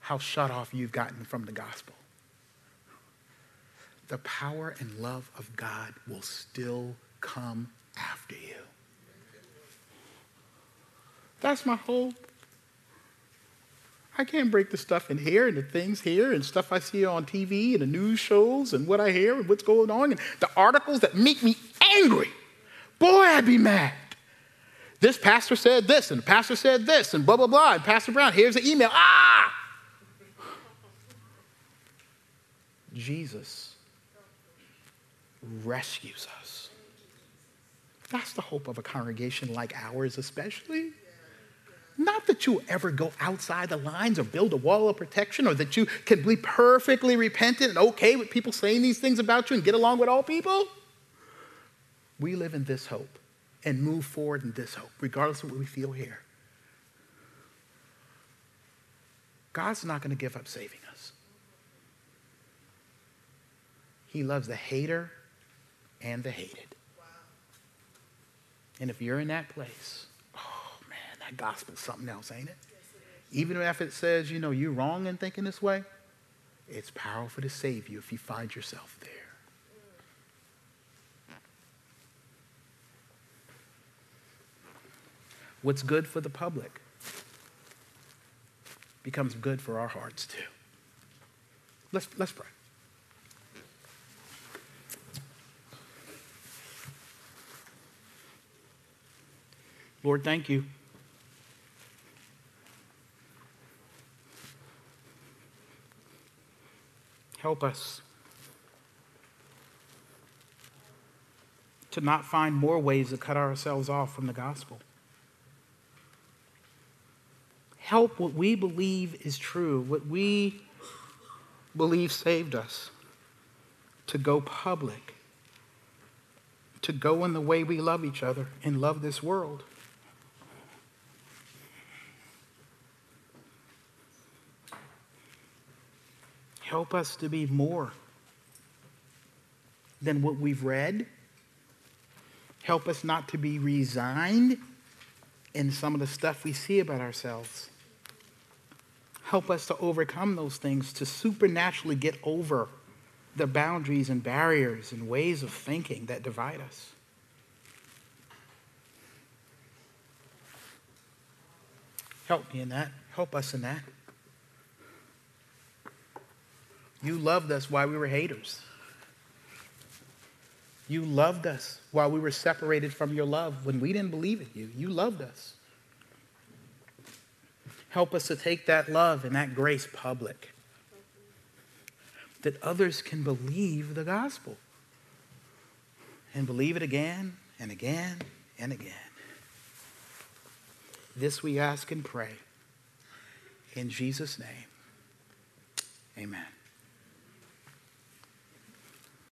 how shut off you've gotten from the gospel. The power and love of God will still come after you. That's my hope. I can't break the stuff in here and the things here and stuff I see on TV and the news shows and what I hear and what's going on and the articles that make me angry. Boy, I'd be mad. This pastor said this and the pastor said this and blah, blah, blah. And Pastor Brown, here's the email. Ah! Jesus rescues us. That's the hope of a congregation like ours, especially. Not that you ever go outside the lines or build a wall of protection or that you can be perfectly repentant and okay with people saying these things about you and get along with all people. We live in this hope and move forward in this hope, regardless of what we feel here. God's not going to give up saving us. He loves the hater and the hated. And if you're in that place, oh man, that gospel's something else, ain't it? Even if it says, you know, you're wrong in thinking this way, it's powerful to save you if you find yourself there. What's good for the public becomes good for our hearts too. Let's, let's pray. Lord, thank you. Help us to not find more ways to cut ourselves off from the gospel. Help what we believe is true, what we believe saved us, to go public, to go in the way we love each other and love this world. Help us to be more than what we've read. Help us not to be resigned in some of the stuff we see about ourselves. Help us to overcome those things, to supernaturally get over the boundaries and barriers and ways of thinking that divide us. Help me in that. Help us in that. You loved us while we were haters. You loved us while we were separated from your love when we didn't believe in you. You loved us. Help us to take that love and that grace public that others can believe the gospel and believe it again and again and again. This we ask and pray. In Jesus' name, amen.